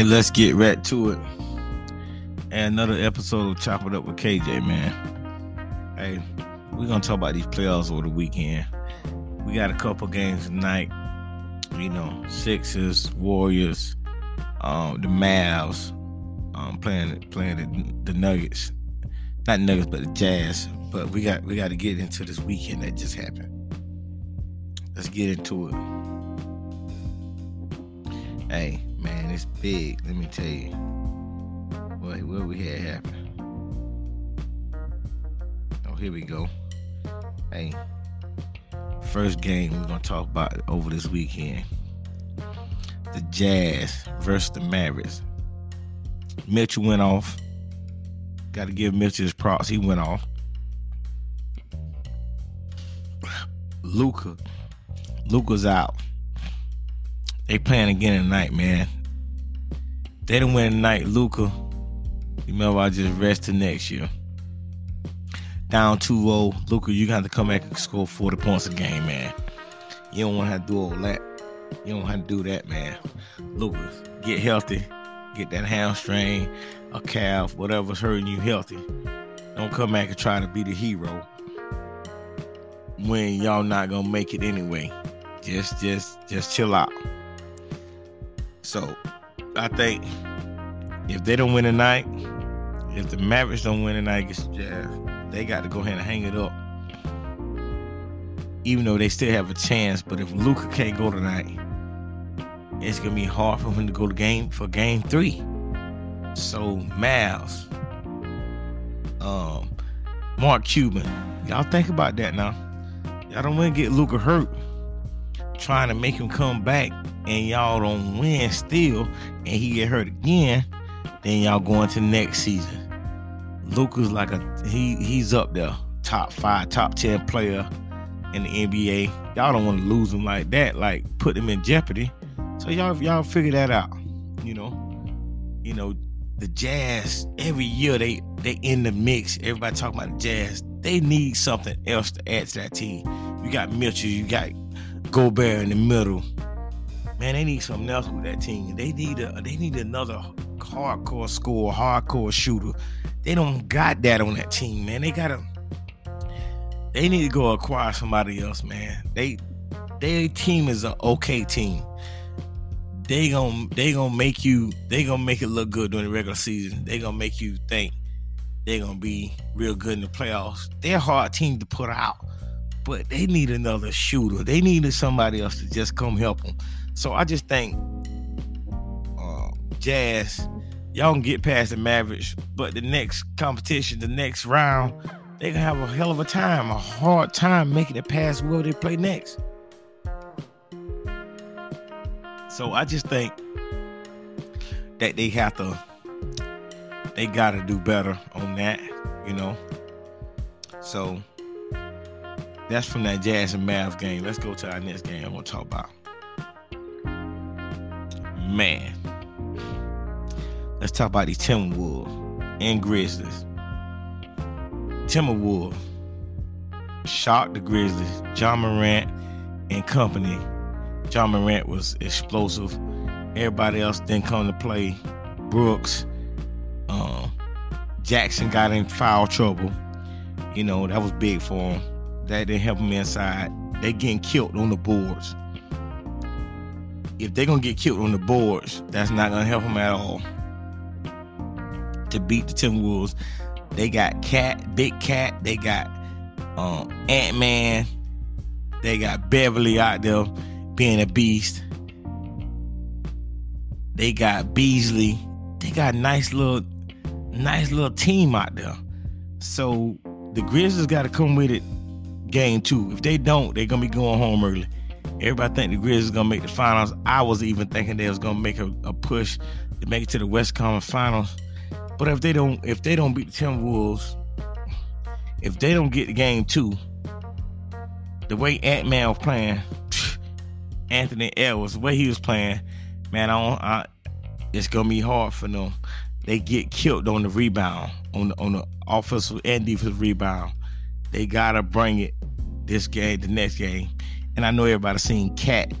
Hey, let's get right to it. And another episode of Chop It Up with KJ, man. Hey, we're gonna talk about these playoffs over the weekend. We got a couple games tonight. You know, Sixers, Warriors, um, the Mavs, um, playing playing the, the Nuggets. Not Nuggets, but the Jazz. But we got we got to get into this weekend that just happened. Let's get into it. Hey, man, it's big. Let me tell you. What what we had happen. Oh, here we go. Hey, first game we're gonna talk about over this weekend. The Jazz versus the Mavericks. Mitchell went off. Got to give Mitchell his props. He went off. Luka, Luka's out. They playing again tonight, man. They didn't win tonight, Luka. Remember, I just rest to next year. Down 2-0. Luka, you got to come back and score 40 points a game, man. You don't want to have to do all that. You don't have to do that, man. Lucas, get healthy. Get that hamstring, a calf, whatever's hurting you healthy. Don't come back and try to be the hero when y'all not gonna make it anyway. Just just just chill out. So I think if they don't win tonight, if the Mavericks don't win tonight Jazz, they got to go ahead and hang it up. Even though they still have a chance, but if Luka can't go tonight, it's gonna be hard for him to go to game for game three. So Miles, um, Mark Cuban, y'all think about that now. Y'all don't want to get Luka hurt, trying to make him come back, and y'all don't win still, and he get hurt again. Then y'all go into next season. Luka's like a he he's up there, top five, top ten player in the NBA. Y'all don't want to lose him like that, like put him in jeopardy. So y'all y'all figure that out. You know, you know the Jazz every year they they in the mix. Everybody talking about the Jazz. They need something else to add to that team. You got Mitchell, you got Gobert in the middle. Man, they need something else with that team. They need a they need another hardcore scorer, hardcore shooter. They don't got that on that team, man. They gotta they need to go acquire somebody else, man. They their team is an okay team. They gonna they gonna make you they gonna make it look good during the regular season. They gonna make you think they're gonna be real good in the playoffs. They're a hard team to put out, but they need another shooter. They needed somebody else to just come help them. So I just think uh, Jazz, y'all can get past the Mavericks, but the next competition, the next round, they gonna have a hell of a time, a hard time making it past where they play next. So I just think that they have to they got to do better on that, you know. So that's from that Jazz and Mavs game. Let's go to our next game I'm to talk about. Man. Let's talk about these Timberwolves and Grizzlies. Timberwolves shocked the Grizzlies. Ja Morant and company. Ja Morant was explosive. Everybody else didn't come to play. Brooks, um, Jackson got in foul trouble. You know, that was big for him. That didn't help him inside. They getting killed on the boards. If they're gonna get killed on the boards, that's not gonna help them at all. To beat the Timberwolves, they got Cat, Big Cat, they got um, Ant Man, they got Beverley out there being a beast. They got Beasley. They got nice little nice little team out there. So the Grizzlies got to come with it game two. If they don't, they're gonna be going home early. Everybody think the Grizzlies gonna make the finals. I was even thinking they was gonna make a, a push to make it to the West Conference Finals. But if they don't, if they don't beat the Timberwolves, if they don't get the game two, the way Ant Man was playing, Anthony Edwards, the way he was playing, man, I, don't, I it's gonna be hard for them they get killed on the rebound, on the, on the offensive and defensive rebound. They gotta bring it this game, the next game. And I know everybody's seen Cat,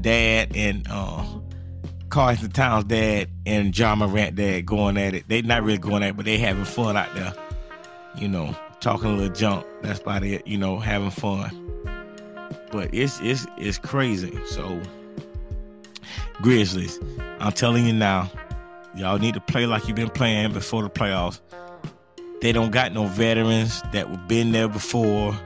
Dad, and uh, Carlton Towns dad and Ja Morant dad going at it. They're not really going at it, but they having fun out there. You know, talking a little junk. That's about it. You know, having fun. But it's it's it's crazy. So Grizzlies, I'm telling you now, y'all need to play like you've been playing before the playoffs. They don't got no veterans that have been there before,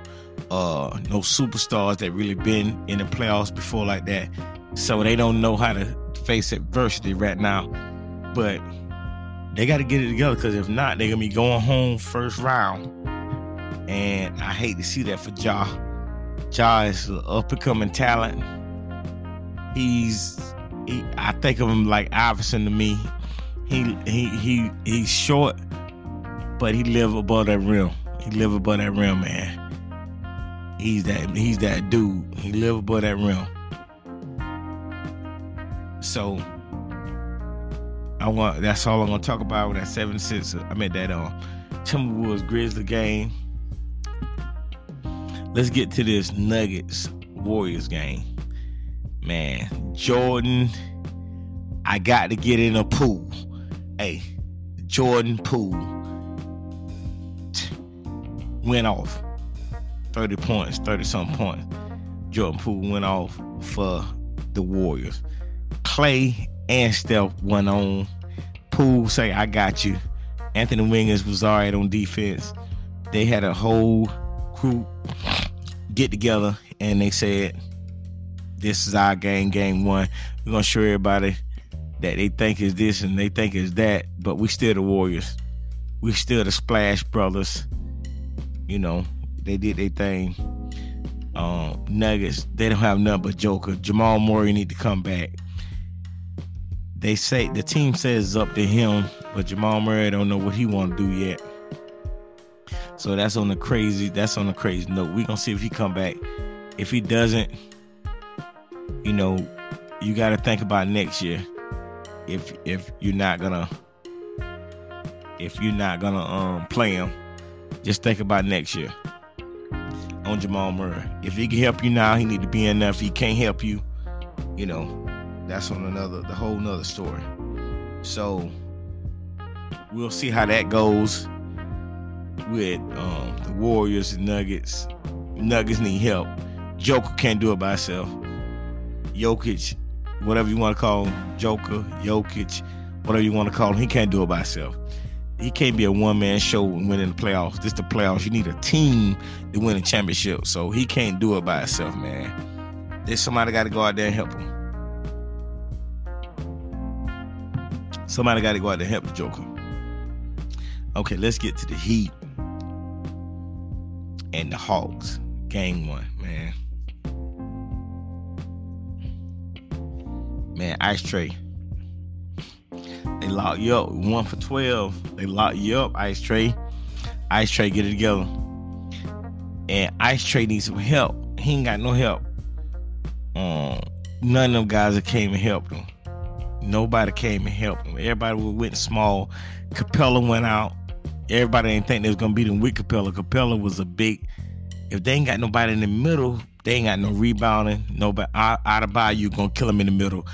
uh, no superstars that really been in the playoffs before like that. So they don't know how to face adversity right now. But they got to get it together because if not, they're gonna be going home first round. And I hate to see that for Ja. Ja is an up and coming talent. He's, he, I think of him like Iverson to me. He he he he's short, but he live above that rim. He live above that rim, man. He's that he's that dude. He live above that rim. So I want that's all I'm gonna talk about with that seven six. I mean that um Timberwolves Grizzly game. Let's get to this Nuggets Warriors game. Man, Jordan, I got to get in a pool. Hey, Jordan Poole went off 30 points, 30 some points. Jordan Poole went off for the Warriors. Klay and Steph went on. Poole say, I got you. Anthony Wiggins was all right on defense. They had a whole crew get together and they said, This is our game, game one. We're gonna show everybody that they think is this and they think is that, but we still the Warriors. We still the Splash Brothers. You know, they did their thing. Um, Nuggets, they don't have nothing but Joker. Jamal Murray need to come back. They say the team says it's up to him, but Jamal Murray don't know what he want to do yet. So that's on the crazy. That's on the crazy note. We gonna see if he come back. If he doesn't, you know, you got to think about next year if if you're not gonna if you're not gonna um play him, just think about next year on Jamal Murray. If he can help you now, he need to be in there. If he can't help you, you know, that's on another the whole nother story. So we'll see how that goes with um, the Warriors and Nuggets. Nuggets need help. Joker can't do it by himself. Jokic whatever you want to call him, Joker, Jokic, whatever you want to call him, he can't do it by himself. He can't be a one man show and win in the playoffs. This the playoffs. You need a team to win a championship. So he can't do it by himself, man. There's somebody got to go out there and help him. Somebody got to go out there and help the Joker. Okay, let's get to the Heat and the Hawks. Game one, man. man, Ice Trae. They lock you up. One for 12. They lock you up, Ice Trae. Ice Trae, get it together. And Ice Trae needs some help. He ain't got no help. Um, none of them guys that came and helped him. Nobody came and helped him. Everybody went small. Capela went out. Everybody didn't think they was gonna beat him with Capela. Capela was a big. If they ain't got nobody in the middle, they ain't got no rebounding. Nobody out, of by you gonna kill him in the middle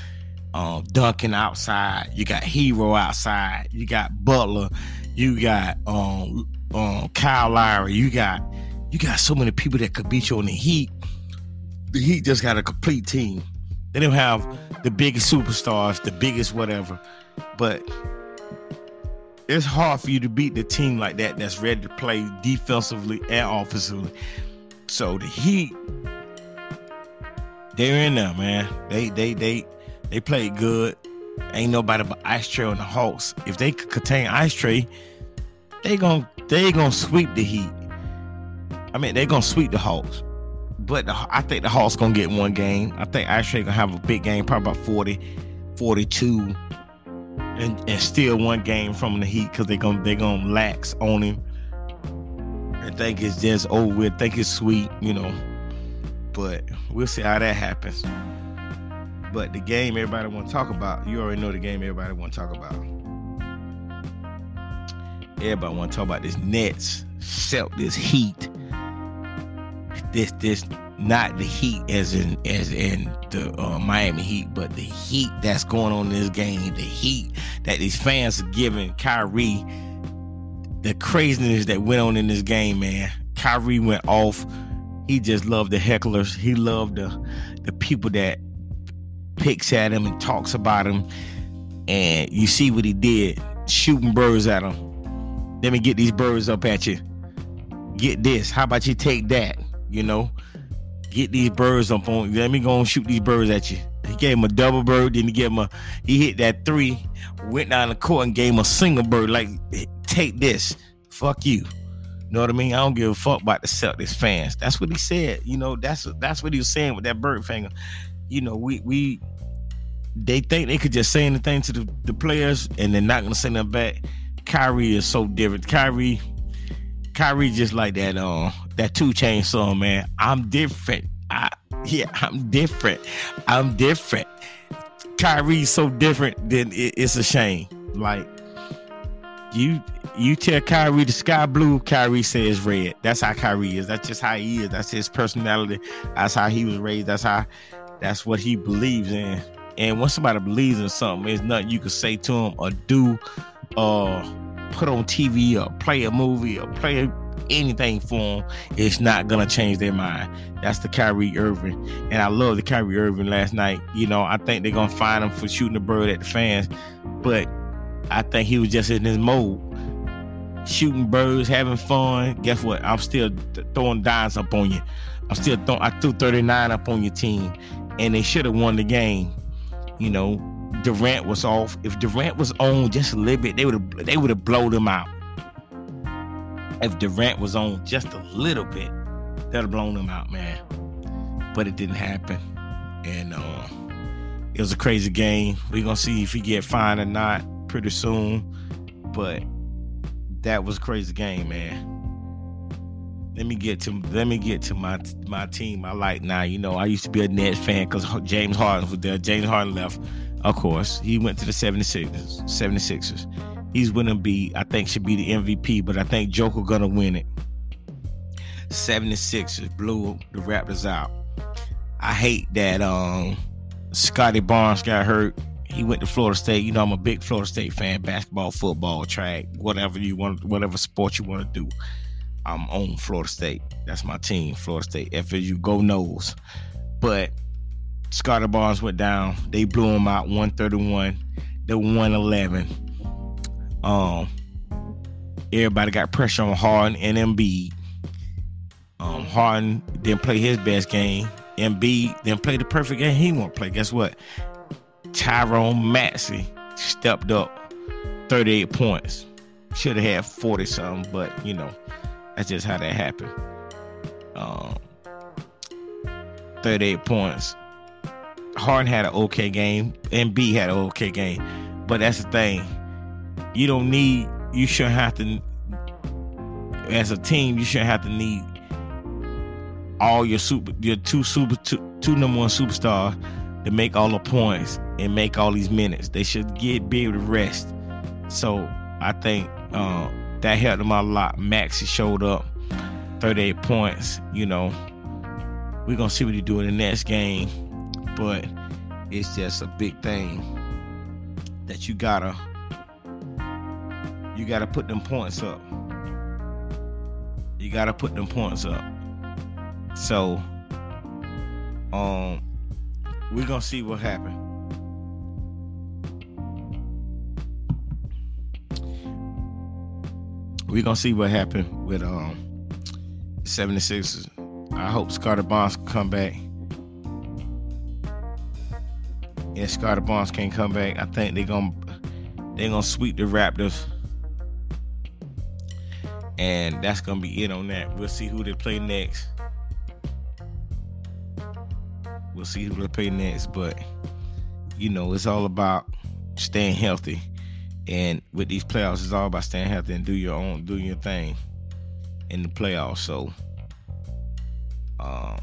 um, Duncan outside. You got Herro outside. You got Butler. You got um, um, Kyle Lowry. You got you got so many people that could beat you on the Heat. The Heat just got a complete team. They don't have the biggest superstars, the biggest whatever, but it's hard for you to beat the team like that that's ready to play defensively and offensively. So the Heat, they're in there, man. They they they they played mm. good. Ain't nobody but Ice Trae and the Hawks. If they could contain Ice Trae, they gon' they gonna sweep the Heat. I mean, they gonna sweep the Hawks. But the, I think the Hawks gonna get one game. I think Ice Trae gonna have a big game, probably about 40, 42, and, and still one game from the Heat because they gonna they gonna lax on him. and think it's just over with. Think it's sweet, you know. But we'll see how that happens. But the game everybody want to talk about, you already know the game everybody want to talk about. Everybody want to talk about this Nets, Celt, this Heat, this this not the heat as in as in the uh, Miami Heat, but the heat that's going on in this game, the heat that these fans are giving Kyrie, the craziness that went on in this game, man. Kyrie went off. He just loved the hecklers. He loved the the people that picks at him and talks about him. And you see what he did, shooting birds at him. Let me get these birds up at you. Get this. How about you take that? You know, get these birds up on. Let me go and shoot these birds at you. He gave him a double bird, then he gave him a. He hit that three, went down the court and gave him a single bird. Like, take this. Fuck you. Know what I mean? I don't give a fuck about the Celtics fans. That's what he said. You know, that's that's what he was saying with that bird finger. You know, we we they think they could just say anything to the, the players and they're not gonna say nothing back. Kyrie is so different. Kyrie, Kyrie just like that uh that 2 Chainz song, man. I'm different. I yeah, I'm different. I'm different. Kyrie's so different that it, it's a shame. Like you you tell Kyrie the sky blue, Kyrie says red. That's how Kyrie is. That's just how he is. That's his personality. That's how he was raised. That's how that's what he believes in. And when somebody believes in something, there's nothing you can say to them or do or put on TV or play a movie or play anything for them. It's not gonna change their mind. That's the Kyrie Irving. And I love the Kyrie Irving last night. You know, I think they're gonna find him for shooting the bird at the fans, but I think he was just in his mode. Shooting birds, having fun. Guess what? I'm still th- throwing dimes up on you. I'm still throwing. I threw 39 up on your team, and they should have won the game. You know, Durant was off. If Durant was on just a little bit, they would have they would have blown them out. If Durant was on just a little bit, they'd have blown them out, man. But it didn't happen, and uh, it was a crazy game. We're gonna see if he get fined or not pretty soon. But that was a crazy game, man. Let me get to let me get to my my team. I like now. You know, I used to be a Nets fan because James Harden was there. James Harden left, of course. He went to the 76ers. 76ers. He's gonna be, I think, should be the MVP, but I think Joker gonna win it. 76ers blew the Raptors out. I hate that um Scottie Barnes got hurt he went to Florida State. You know, I'm a big Florida State fan. Basketball, football, track, whatever you want, whatever sport you want to do. I'm on Florida State. That's my team, Florida State. FSU go Noles. But Scottie Barnes went down. They blew him out 131 to 111. Um, everybody got pressure on Harden and Embiid. Um, Harden didn't play his best game. Embiid didn't play the perfect game he want to play. Guess what? Tyrone Maxey stepped up 38 points. Should have had 40 something, but you know, that's just how that happened. Um, 38 points. Harden had an okay game, Embiid had an okay game. But that's the thing. You don't need, you shouldn't have to, as a team, you shouldn't have to need all your super, your two super, two, two number one superstars to make all the points and make all these minutes. They should get be able to rest. So I think uh, that helped them a lot. Maxey showed up, 38 points. You know, we're gonna see what he do in the next game, but it's just a big thing that you gotta you gotta put them points up. You gotta put them points up. So, um, we're gonna see what happens. We're gonna see what happened with um 76ers. I hope Barnes can come back. If Scottie Barnes can't come back, I think they're gonna they're gonna sweep the Raptors. And that's gonna be it on that. We'll see who they play next. We'll see who they play next, but you know, it's all about staying healthy. And with these playoffs, it's all about staying healthy and do your own, do your thing in the playoffs. So, um,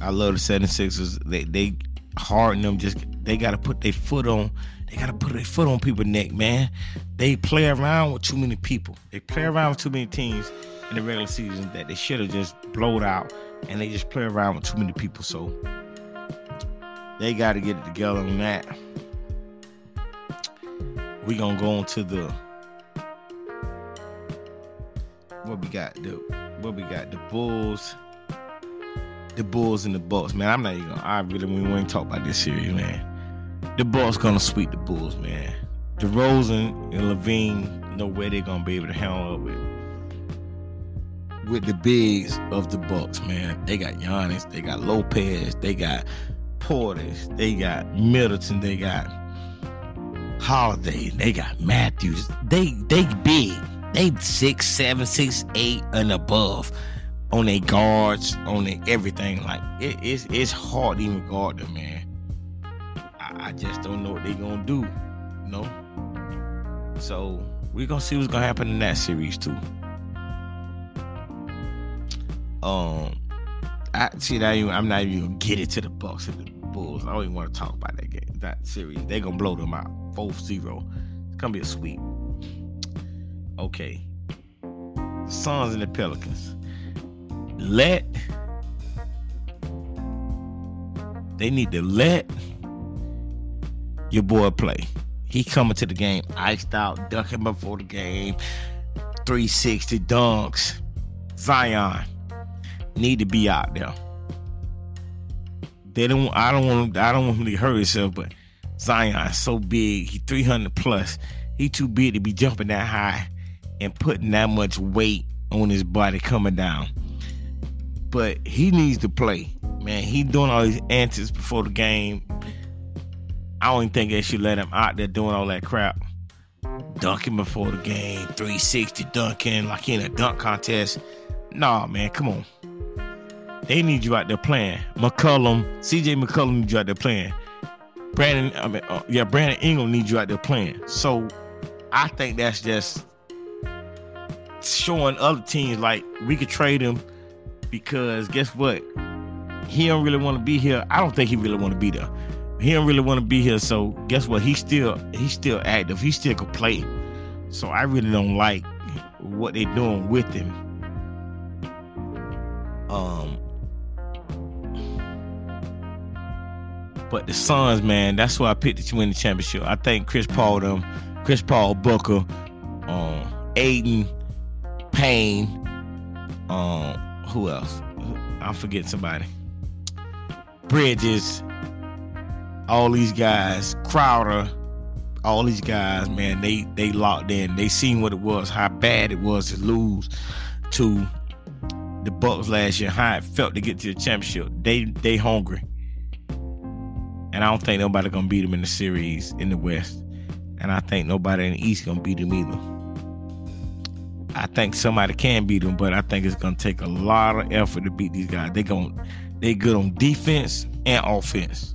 I love the 76ers. They they harden them. Just they got to put their foot on. They got to put their foot on people's neck, man. They play around with too many people. They play around with too many teams in the regular season that they should have just blowed out and they just play around with too many people. So they got to get it together on that. We gonna go on to the what we got the what we got the Bulls, the Bulls and the Bucks. Man, I'm not even. Gonna, I really we ain't talk about this series, man. The Bucks gonna sweep the Bulls, man. DeRozan and LaVine, know where they're gonna be able to handle up with with the bigs of the Bucks, man. They got Giannis, they got Lopez, they got Portis, they got Middleton, they got Holiday, they got Matthews. They they big. They six, seven, six, eight and above on their guards, on their everything. Like it, it's it's hard to even guard them, man. I, I just don't know what they're gonna do, you know. So we're gonna see what's gonna happen in that series too. Um, I see that I'm not even gonna get it to the Bucks and the Bulls. I don't even want to talk about that game, that series. They're gonna blow them out, 4-0. It's gonna be a sweep. Okay, the Suns and the Pelicans. Let they need to let your boy play. He coming to the game iced out, ducking before the game, 360 dunks. Zion need to be out there. They don't. I don't want. I don't want him to hurt himself. But Zion so big. He 300 plus. He too big to be jumping that high and putting that much weight on his body coming down. But he needs to play. Man, he doing all these antics before the game. I don't think they should let him out there doing all that crap. Dunking before the game, 360 dunking like he in a dunk contest. Nah, man, come on. They need you out there playing. McCollum, CJ McCollum need you out there playing. Brandon, I mean, uh, yeah, Brandon Ingram needs you out there playing. So I think that's just showing other teams like we could trade him because guess what? He don't really want to be here. I don't think he really want to be there. He don't really want to be here. So guess what? He's still he's still active. He still could play. So I really don't like what they're doing with him. Um, But the Suns, man, that's why I picked to win the championship. I think Chris Paul, them, Chris Paul, Booker, um, Ayton, Payne, um, who else? I forget somebody. Bridges, all these guys, Crowder, all these guys, man, they they locked in. They seen what it was, how bad it was to lose to the Bucks last year, how it felt to get to the championship. They they hungry. And I don't think nobody gonna beat them in the series in the West. And I think nobody in the East gonna beat them either. I think somebody can beat them, but I think it's gonna take a lot of effort to beat these guys. They going they good on defense and offense.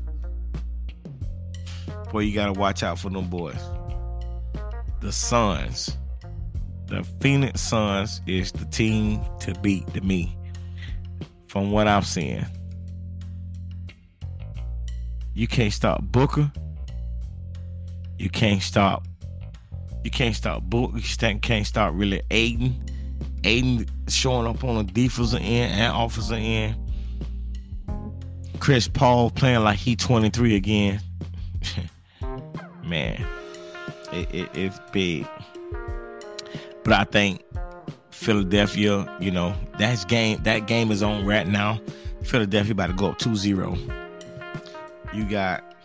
Boy, you gotta watch out for them boys. The Suns, the Phoenix Suns is the team to beat to me. From what I'm seeing. You can't stop Booker. You can't stop. You can't stop Booker. You can't stop really Ayton. Ayton showing up on the defensive end and offensive end. Chris Paul playing like he 23 again. Man, it, it, it's big. But I think Philadelphia, you know, that's game. That game is on right now. Philadelphia about to go up 2-0. You got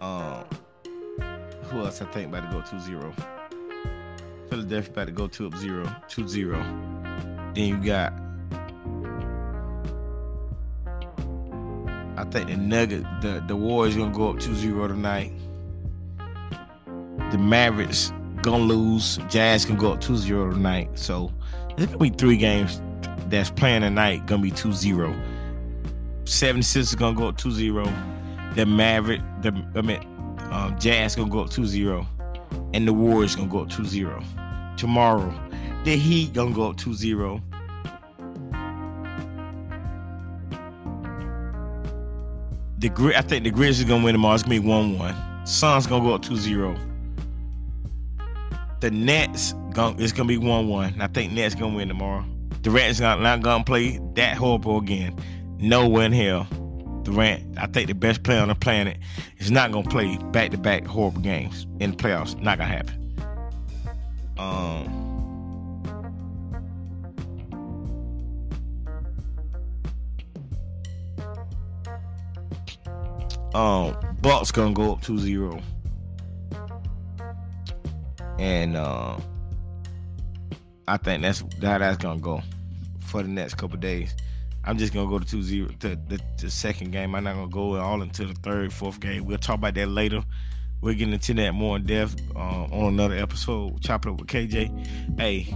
um who else I think about to go 2-0. Philadelphia about to go 2 up 0, 2-0. Then you got I think the Nugget, the, the Warriors gonna go up 2-0 tonight. The Mavericks gonna lose. Jazz can go up 2-0 tonight. So it's gonna be three games that's playing tonight, gonna be 2-0. 76 is gonna go up 2-0. The Maverick, the I mean, um, Jazz gonna go up 2-0. And the Warriors gonna go up 2-0. Tomorrow, the Heat gonna go up 2-0. The Gri- I think the Grizzlies gonna win tomorrow. It's gonna be 1-1. Suns gonna go up 2-0. The Nets gonna it's gonna be 1-1. I think Nets gonna win tomorrow. Durant's not, not gonna play that horrible again. Nowhere in hell. Durant, I think the best player on the planet, is not gonna play back to back horrible games in the playoffs. Not gonna happen. Um um Bucks gonna go up 2-0. And uh, I think that's how that's gonna go for the next couple days. I'm just gonna go to 2-0 to the, the, second game. I'm not gonna go all into the third, fourth game. We'll talk about that later. We'll get into that more in depth uh, on another episode. Chop it up with KJ. Hey,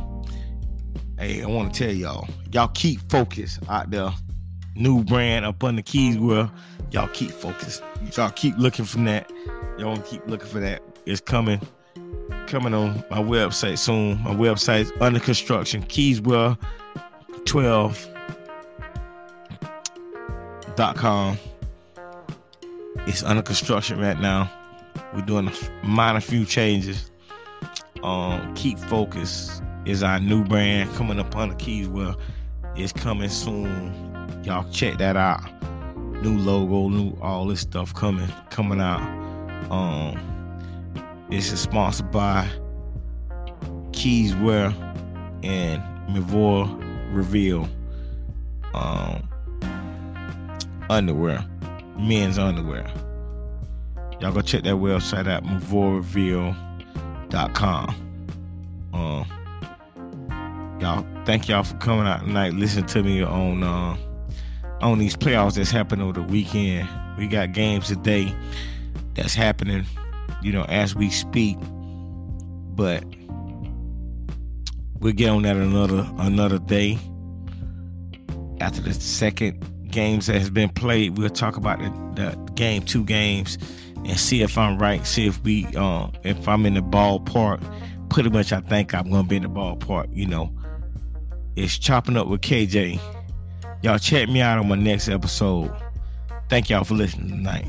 hey, I want to tell y'all, y'all keep focused out there. New brand up on the keys where y'all keep focused. Y'all keep looking for that. Y'all keep looking for that. It's coming. Coming on my website soon. My website's under construction. Keyswell 12 dot com. It's under construction right now. We're doing a minor few changes. Um, keep focus is our new brand coming up on the Keyswell. It's coming soon. Y'all check that out. New logo, new all this stuff coming coming out. Um, is sponsored by Keyswear and Mavor Reveal. Um, underwear, men's underwear. Y'all go check that website out, mavorreveal.com. Um, y'all, thank y'all for coming out tonight. Listen to me on uh, on these playoffs that's happening over the weekend. We got games today that's happening, you know, as we speak. But we'll get on that another another day. After the second games that has been played, we'll talk about the, the game two games and see if I'm right. See if we uh, if I'm in the ballpark. Pretty much, I think I'm gonna be in the ballpark. You know, it's chopping up with KJ. Y'all check me out on my next episode. Thank y'all for listening tonight.